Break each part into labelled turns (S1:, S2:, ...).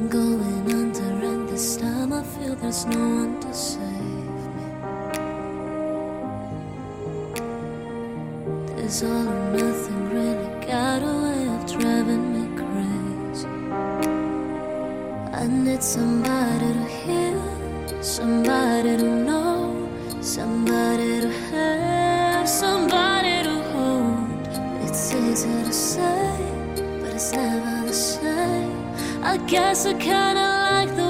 S1: I'm going under, and this time I feel there's no one to save me. This all or nothing really got a way of driving me crazy. I need somebody to hear, somebody to know, somebody to have, somebody to hold. It's easy to say, but it's never the same. I guess I kinda like the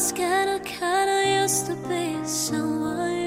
S1: was kinda, kinda used to be someone.